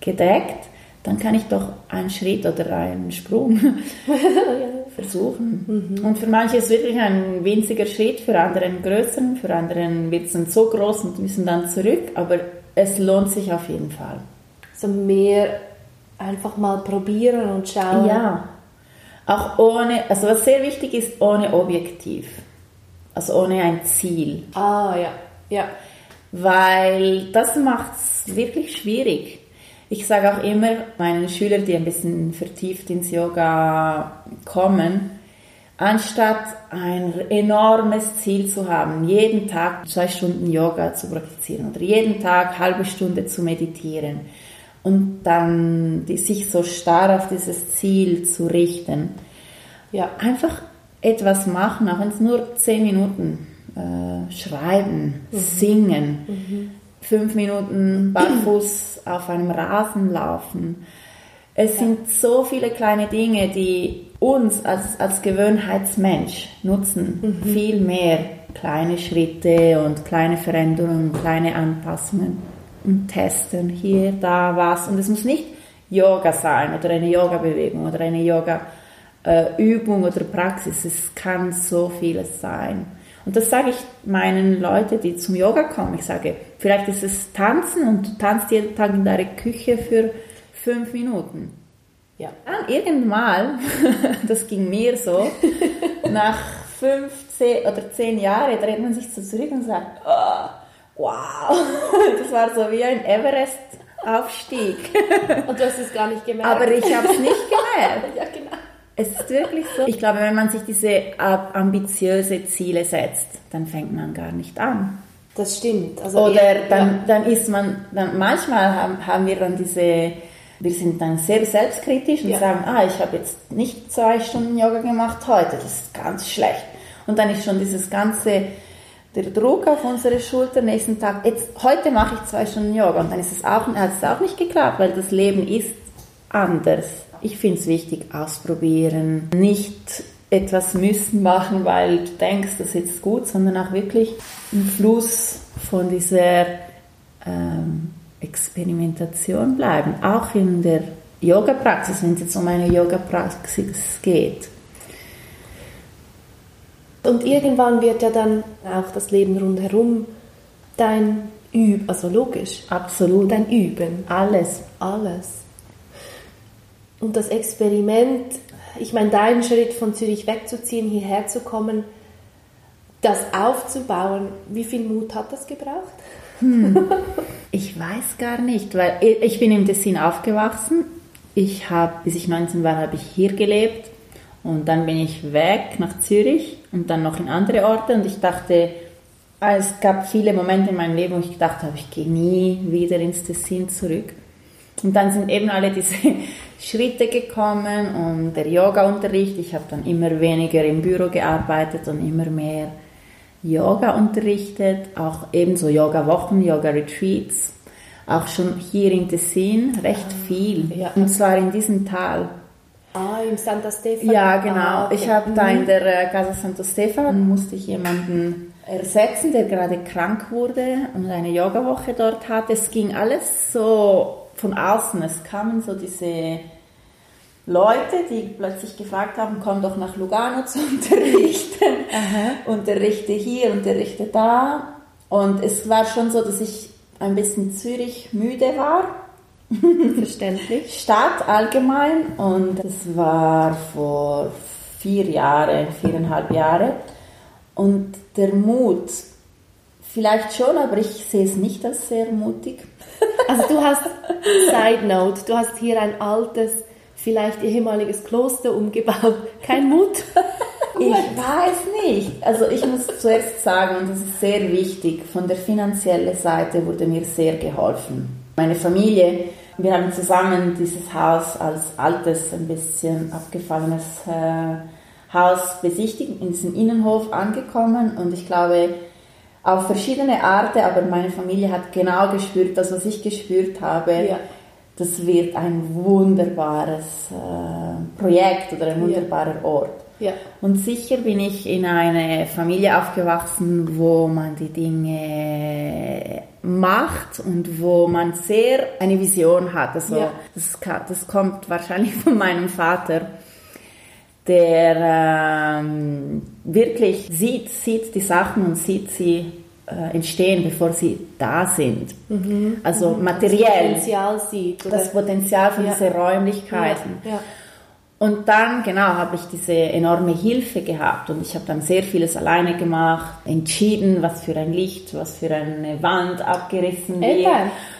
Speaker 3: gedeckt, dann kann ich doch einen Schritt oder einen Sprung versuchen. Mhm. Und für manche ist es wirklich ein winziger Schritt, für andere einen größeren, für andere wird es dann so groß und müssen dann zurück, aber es lohnt sich auf jeden Fall.
Speaker 4: So mehr einfach mal probieren und schauen.
Speaker 3: Ja, auch ohne, also was sehr wichtig ist, ohne Objektiv. Also ohne ein Ziel.
Speaker 4: Ah, ja, ja.
Speaker 3: Weil das macht es wirklich schwierig. Ich sage auch immer meinen Schülern, die ein bisschen vertieft ins Yoga kommen, anstatt ein enormes Ziel zu haben, jeden Tag zwei Stunden Yoga zu praktizieren oder jeden Tag halbe Stunde zu meditieren, und dann die, sich so starr auf dieses Ziel zu richten. Ja, einfach etwas machen, auch wenn es nur zehn Minuten äh, schreiben, mhm. singen, mhm. fünf Minuten barfuß auf einem Rasen laufen. Es ja. sind so viele kleine Dinge, die uns als, als Gewohnheitsmensch nutzen, mhm. viel mehr kleine Schritte und kleine Veränderungen, kleine Anpassungen und testen hier, da, was. Und es muss nicht Yoga sein oder eine Yoga-Bewegung oder eine Yoga-Übung oder Praxis. Es kann so vieles sein. Und das sage ich meinen Leuten, die zum Yoga kommen. Ich sage, vielleicht ist es Tanzen und du tanzt jeden Tag in deiner Küche für fünf Minuten. Ja. Dann irgendwann, das ging mir so, nach fünf zehn oder zehn Jahren dreht man sich so zurück und sagt, oh, wow, das war so wie ein Everest-Aufstieg.
Speaker 4: Und du hast es gar nicht gemerkt.
Speaker 3: Aber ich habe es nicht gemerkt.
Speaker 4: ja, genau.
Speaker 3: Es ist wirklich so. Ich glaube, wenn man sich diese ambitiöse Ziele setzt, dann fängt man gar nicht an.
Speaker 4: Das stimmt.
Speaker 3: Also Oder eher, dann, ja. dann ist man, dann manchmal haben, haben wir dann diese, wir sind dann sehr selbstkritisch und ja. sagen, ah, ich habe jetzt nicht zwei Stunden Yoga gemacht heute, das ist ganz schlecht. Und dann ist schon dieses ganze der Druck auf unsere Schulter, nächsten Tag, jetzt, heute mache ich zwei Stunden Yoga und dann ist es auch, hat es auch nicht geklappt, weil das Leben ist anders. Ich finde es wichtig, ausprobieren, nicht etwas müssen machen, weil du denkst, das ist jetzt gut, sondern auch wirklich im Fluss von dieser ähm, Experimentation bleiben, auch in der Yoga-Praxis, wenn es jetzt um eine Yoga-Praxis geht.
Speaker 4: Und irgendwann wird ja dann auch das Leben rundherum dein Üben, also logisch.
Speaker 3: Absolut.
Speaker 4: Dein Üben.
Speaker 3: Alles.
Speaker 4: Alles. Und das Experiment ich meine, deinen Schritt von Zürich wegzuziehen, hierher zu kommen, das aufzubauen, wie viel Mut hat das gebraucht?
Speaker 3: Hm. Ich weiß gar nicht, weil ich bin im Tessin aufgewachsen. Ich habe, bis ich 19 war, habe ich hier gelebt und dann bin ich weg nach Zürich und dann noch in andere Orte und ich dachte, ah, es gab viele Momente in meinem Leben, wo ich gedacht habe, ich gehe nie wieder ins Tessin zurück. Und dann sind eben alle diese Schritte gekommen und der Yoga-Unterricht. Ich habe dann immer weniger im Büro gearbeitet und immer mehr Yoga unterrichtet, auch ebenso Yoga-Wochen, Yoga-Retreats, auch schon hier in Tessin recht ah, viel, ja. und zwar in diesem Tal.
Speaker 4: Ah, im Santa Stefano?
Speaker 3: Ja, genau. Ah, okay. Ich habe da in mhm. der äh, Casa Santo Stefano, musste ich jemanden ersetzen, der gerade krank wurde und eine Yoga-Woche dort hatte. Es ging alles so von außen, es kamen so diese Leute, die plötzlich gefragt haben, komm doch nach Lugano zu unterrichten. Aha. Unterrichte hier, unterrichte da. Und es war schon so, dass ich ein bisschen Zürich müde war.
Speaker 4: Verständlich.
Speaker 3: Stadt allgemein. Und das war vor vier Jahren, viereinhalb Jahre. Und der Mut, vielleicht schon, aber ich sehe es nicht als sehr mutig.
Speaker 4: Also du hast, Side Note, du hast hier ein altes vielleicht ehemaliges Kloster umgebaut. Kein Mut?
Speaker 3: ich weiß nicht. Also ich muss zuerst sagen, und das ist sehr wichtig, von der finanziellen Seite wurde mir sehr geholfen. Meine Familie, wir haben zusammen dieses Haus als altes, ein bisschen abgefallenes äh, Haus besichtigt, in diesem Innenhof angekommen und ich glaube, auf verschiedene Arten, aber meine Familie hat genau gespürt, das, was ich gespürt habe. Ja das wird ein wunderbares äh, Projekt oder ein wunderbarer ja. Ort. Ja. Und sicher bin ich in einer Familie aufgewachsen, wo man die Dinge macht und wo man sehr eine Vision hat. Also ja. das, das kommt wahrscheinlich von meinem Vater, der ähm, wirklich sieht, sieht die Sachen und sieht sie äh, entstehen, bevor sie da sind. Mhm. Also mhm. materiell.
Speaker 4: Das Potenzial sieht.
Speaker 3: Oder? Das Potenzial von ja. diesen Räumlichkeiten. Ja. Ja. Und dann, genau, habe ich diese enorme Hilfe gehabt und ich habe dann sehr vieles alleine gemacht, entschieden, was für ein Licht, was für eine Wand abgerissen wird,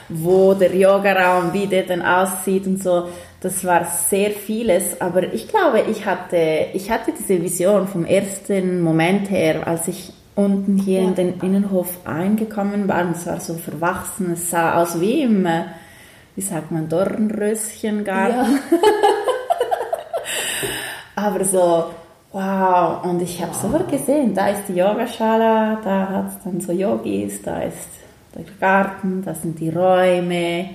Speaker 3: wo der Yogaraum, wie der dann aussieht und so. Das war sehr vieles, aber ich glaube, ich hatte, ich hatte diese Vision vom ersten Moment her, als ich unten hier ja. in den Innenhof eingekommen war. Und es war so verwachsen, es sah aus wie im, äh, wie sagt man, Dornröschengarten. Ja. Aber so, wow, und ich habe wow. sofort gesehen, da ist die Yogaschala, da hat es dann so Yogis, da ist der Garten, da sind die Räume.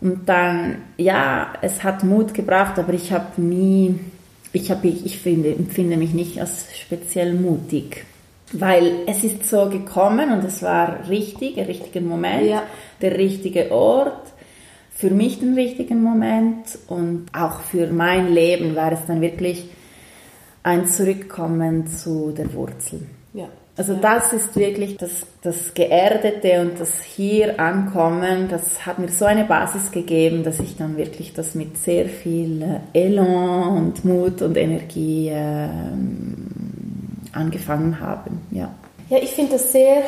Speaker 3: Und dann, ja, es hat Mut gebracht, aber ich habe nie, ich, hab, ich, ich finde, empfinde mich nicht als speziell mutig weil es ist so gekommen und es war richtig, der richtige Moment, ja. der richtige Ort, für mich den richtigen Moment und auch für mein Leben war es dann wirklich ein Zurückkommen zu der Wurzel. Also das ist wirklich das, das Geerdete und das hier ankommen, das hat mir so eine Basis gegeben, dass ich dann wirklich das mit sehr viel äh, Elan und Mut und Energie ähm, angefangen haben. Ja,
Speaker 4: ja ich finde das sehr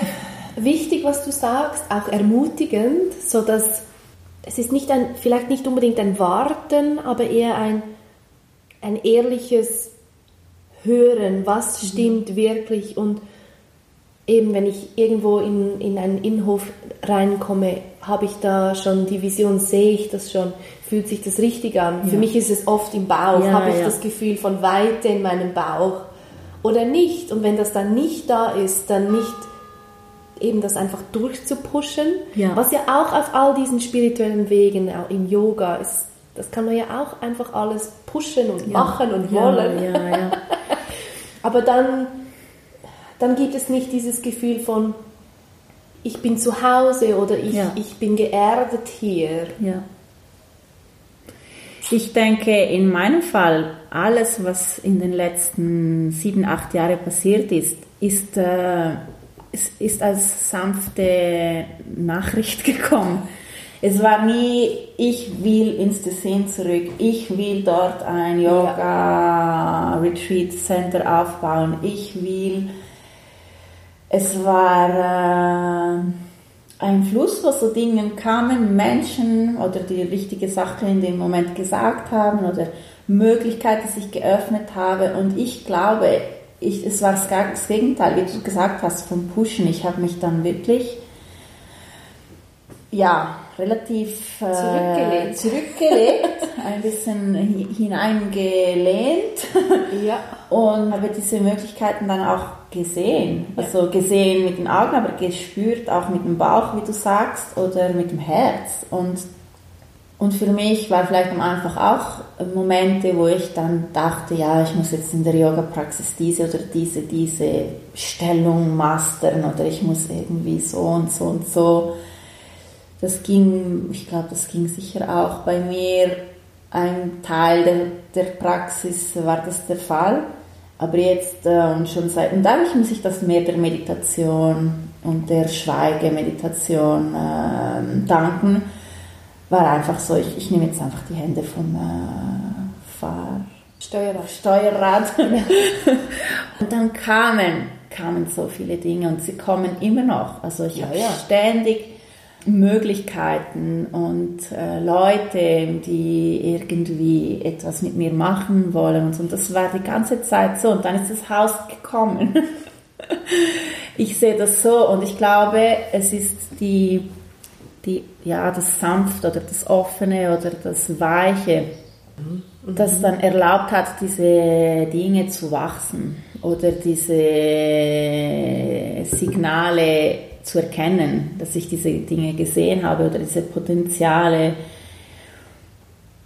Speaker 4: wichtig, was du sagst, auch ermutigend, so dass es ist nicht ein, vielleicht nicht unbedingt ein Warten, aber eher ein, ein ehrliches Hören, was mhm. stimmt wirklich und eben wenn ich irgendwo in, in einen Innenhof reinkomme, habe ich da schon die Vision, sehe ich das schon, fühlt sich das richtig an. Ja. Für mich ist es oft im Bauch, ja, habe ich ja. das Gefühl von Weite in meinem Bauch oder nicht. Und wenn das dann nicht da ist, dann nicht eben das einfach durchzupushen, was ja auch auf all diesen spirituellen Wegen, auch im Yoga, ist, das kann man ja auch einfach alles pushen und machen und wollen. Aber dann, dann gibt es nicht dieses Gefühl von, ich bin zu Hause oder ich, ich bin geerdet hier.
Speaker 3: Ja. Ich denke, in meinem Fall, alles, was in den letzten sieben, acht Jahren passiert ist, ist, äh, ist, ist als sanfte Nachricht gekommen. es war nie, ich will ins Tessin zurück, ich will dort ein Yoga-Retreat-Center aufbauen, ich will, es war äh, ein Fluss, wo so Dinge kamen, Menschen oder die richtige Sache in dem Moment gesagt haben oder Möglichkeiten sich geöffnet habe und ich glaube, ich, es war das Gegenteil, wie du gesagt hast, vom Pushen. Ich habe mich dann wirklich ja, relativ
Speaker 4: äh, zurückgelegt,
Speaker 3: zurückgelegt ein bisschen hineingelehnt ja. und habe diese Möglichkeiten dann auch gesehen. Also gesehen mit den Augen, aber gespürt auch mit dem Bauch, wie du sagst, oder mit dem Herz. Und, und für mich war vielleicht am Anfang auch Momente, wo ich dann dachte, ja, ich muss jetzt in der Yoga-Praxis diese oder diese, diese Stellung mastern oder ich muss irgendwie so und so und so das ging, ich glaube, das ging sicher auch bei mir. Ein Teil der, der Praxis war das der Fall. Aber jetzt äh, und schon seit, und dadurch muss ich das mehr der Meditation und der Schweigemeditation äh, danken, war einfach so, ich, ich nehme jetzt einfach die Hände vom äh, Fahr
Speaker 4: Steuerrad.
Speaker 3: Steuerrad. und dann kamen, kamen so viele Dinge und sie kommen immer noch. Also ich ja, habe ja. ständig Möglichkeiten und äh, Leute, die irgendwie etwas mit mir machen wollen und so. Und das war die ganze Zeit so. Und dann ist das Haus gekommen. ich sehe das so und ich glaube, es ist die, die, ja, das Sanfte oder das Offene oder das Weiche, mhm. das dann erlaubt hat, diese Dinge zu wachsen oder diese Signale zu erkennen, dass ich diese Dinge gesehen habe oder diese Potenziale.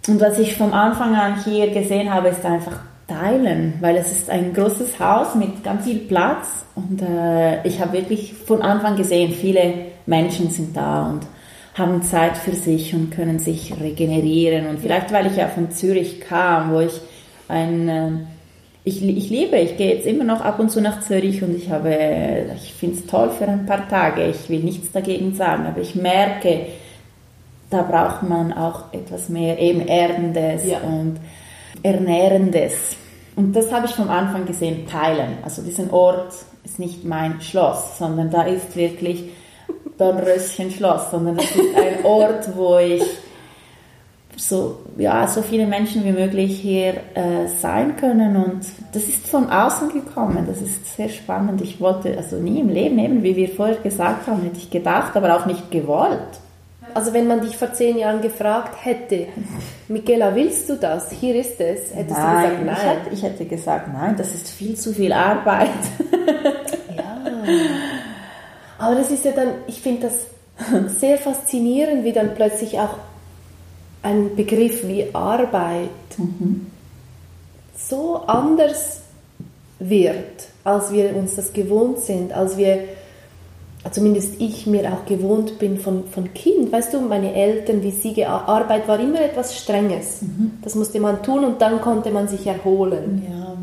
Speaker 3: Und was ich vom Anfang an hier gesehen habe, ist einfach teilen, weil es ist ein großes Haus mit ganz viel Platz und äh, ich habe wirklich von Anfang gesehen, viele Menschen sind da und haben Zeit für sich und können sich regenerieren und vielleicht weil ich ja von Zürich kam, wo ich ein äh, ich, ich liebe, ich gehe jetzt immer noch ab und zu nach Zürich und ich habe, ich finde es toll für ein paar Tage. Ich will nichts dagegen sagen, aber ich merke, da braucht man auch etwas mehr eben Erdendes ja. und Ernährendes. Und das habe ich vom Anfang gesehen, teilen. Also diesen Ort ist nicht mein Schloss, sondern da ist wirklich Dornröschen Schloss, sondern es ist ein Ort, wo ich so, ja, so viele Menschen wie möglich hier äh, sein können. Und das ist von außen gekommen. Das ist sehr spannend. Ich wollte, also nie im Leben, eben wie wir vorher gesagt haben, hätte ich gedacht, aber auch nicht gewollt.
Speaker 4: Also wenn man dich vor zehn Jahren gefragt hätte, Michaela, willst du das? Hier ist es. Hättest
Speaker 3: nein,
Speaker 4: du gesagt, nein.
Speaker 3: Ich hätte, ich hätte gesagt, nein, das ist viel zu viel Arbeit.
Speaker 4: ja. Aber das ist ja dann, ich finde das sehr faszinierend, wie dann plötzlich auch ein Begriff wie Arbeit mhm. so anders wird, als wir uns das gewohnt sind, als wir, zumindest ich mir auch gewohnt bin von, von Kind. Weißt du, meine Eltern, wie sie Arbeit war immer etwas Strenges. Mhm. Das musste man tun und dann konnte man sich erholen.
Speaker 3: Ja.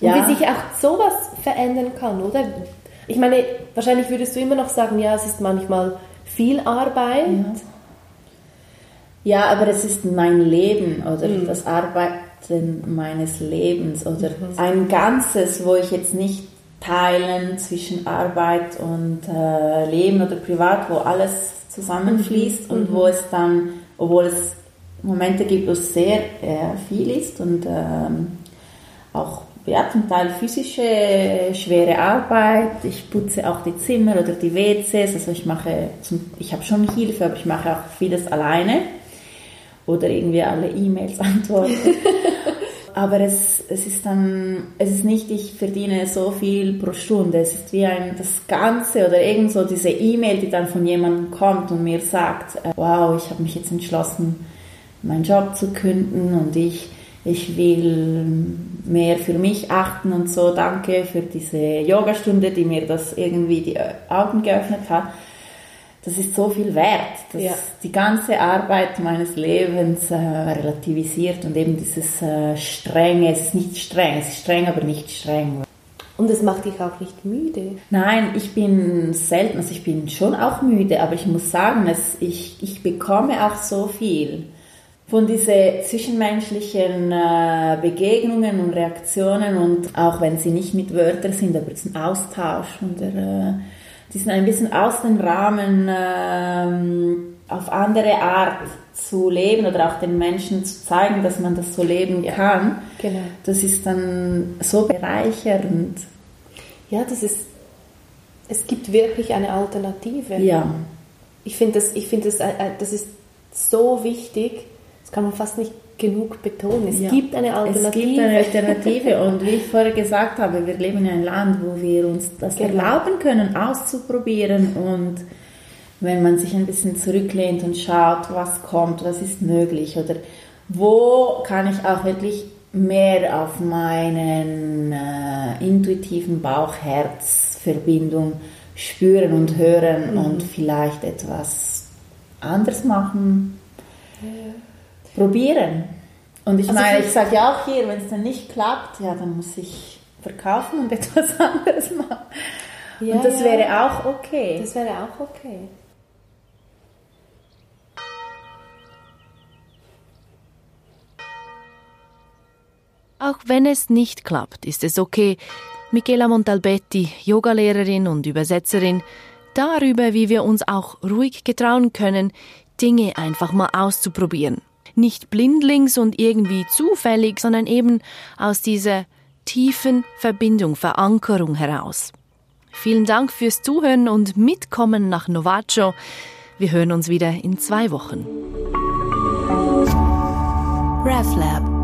Speaker 4: Und ja. wie sich auch sowas verändern kann, oder? Ich meine, wahrscheinlich würdest du immer noch sagen, ja, es ist manchmal viel Arbeit. Ja
Speaker 3: ja, aber es ist mein Leben oder mhm. das Arbeiten meines Lebens oder mhm. ein Ganzes, wo ich jetzt nicht teilen zwischen Arbeit und äh, Leben oder Privat, wo alles zusammenfließt mhm. und wo es dann, obwohl es Momente gibt, wo es sehr äh, viel ist und ähm, auch ja, zum Teil physische schwere Arbeit. Ich putze auch die Zimmer oder die WCs. Also ich mache, zum, ich habe schon Hilfe, aber ich mache auch vieles alleine oder irgendwie alle E-Mails antworten. Aber es, es ist dann, es ist nicht, ich verdiene so viel pro Stunde. Es ist wie ein, das Ganze oder irgend so diese E-Mail, die dann von jemandem kommt und mir sagt, äh, wow, ich habe mich jetzt entschlossen, meinen Job zu künden und ich, ich will mehr für mich achten und so. Danke für diese Yogastunde, die mir das irgendwie die Augen geöffnet hat das ist so viel wert, dass ja. die ganze Arbeit meines Lebens äh, relativisiert und eben dieses äh, Strenge, es ist nicht streng, es ist streng, aber nicht streng.
Speaker 4: Und es macht dich auch nicht müde?
Speaker 3: Nein, ich bin selten, also ich bin schon auch müde, aber ich muss sagen, dass ich, ich bekomme auch so viel von diesen zwischenmenschlichen äh, Begegnungen und Reaktionen und auch wenn sie nicht mit Wörtern sind, aber es ist ein Austausch und der, äh, die sind ein bisschen aus dem Rahmen äh, auf andere Art zu leben oder auch den Menschen zu zeigen, dass man das so leben ja, kann. Genau. Das ist dann so bereichernd.
Speaker 4: Ja, das ist, es gibt wirklich eine Alternative.
Speaker 3: Ja.
Speaker 4: Ich finde das, ich finde das, äh, äh, das ist so wichtig, das kann man fast nicht genug betonen. Es ja. gibt eine Alternative.
Speaker 3: Es gibt eine Alternative und wie ich vorher gesagt habe, wir leben in einem Land, wo wir uns das genau. erlauben können, auszuprobieren und wenn man sich ein bisschen zurücklehnt und schaut, was kommt, was ist möglich oder wo kann ich auch wirklich mehr auf meinen äh, intuitiven Bauch-Herz-Verbindung spüren und hören mhm. und vielleicht etwas anders machen. Ja probieren. Und ich also meine, ich sage ja auch hier, wenn es dann nicht klappt, ja, dann muss ich verkaufen und etwas anderes machen. Ja, und das ja. wäre auch okay.
Speaker 4: Das wäre auch okay.
Speaker 2: Auch wenn es nicht klappt, ist es okay. Michela Montalbetti, Yogalehrerin und Übersetzerin, darüber, wie wir uns auch ruhig getrauen können, Dinge einfach mal auszuprobieren. Nicht blindlings und irgendwie zufällig, sondern eben aus dieser tiefen Verbindung, Verankerung heraus. Vielen Dank fürs Zuhören und Mitkommen nach Novacho. Wir hören uns wieder in zwei Wochen. RefLab